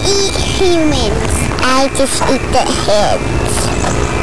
eat humans. I just eat the heads.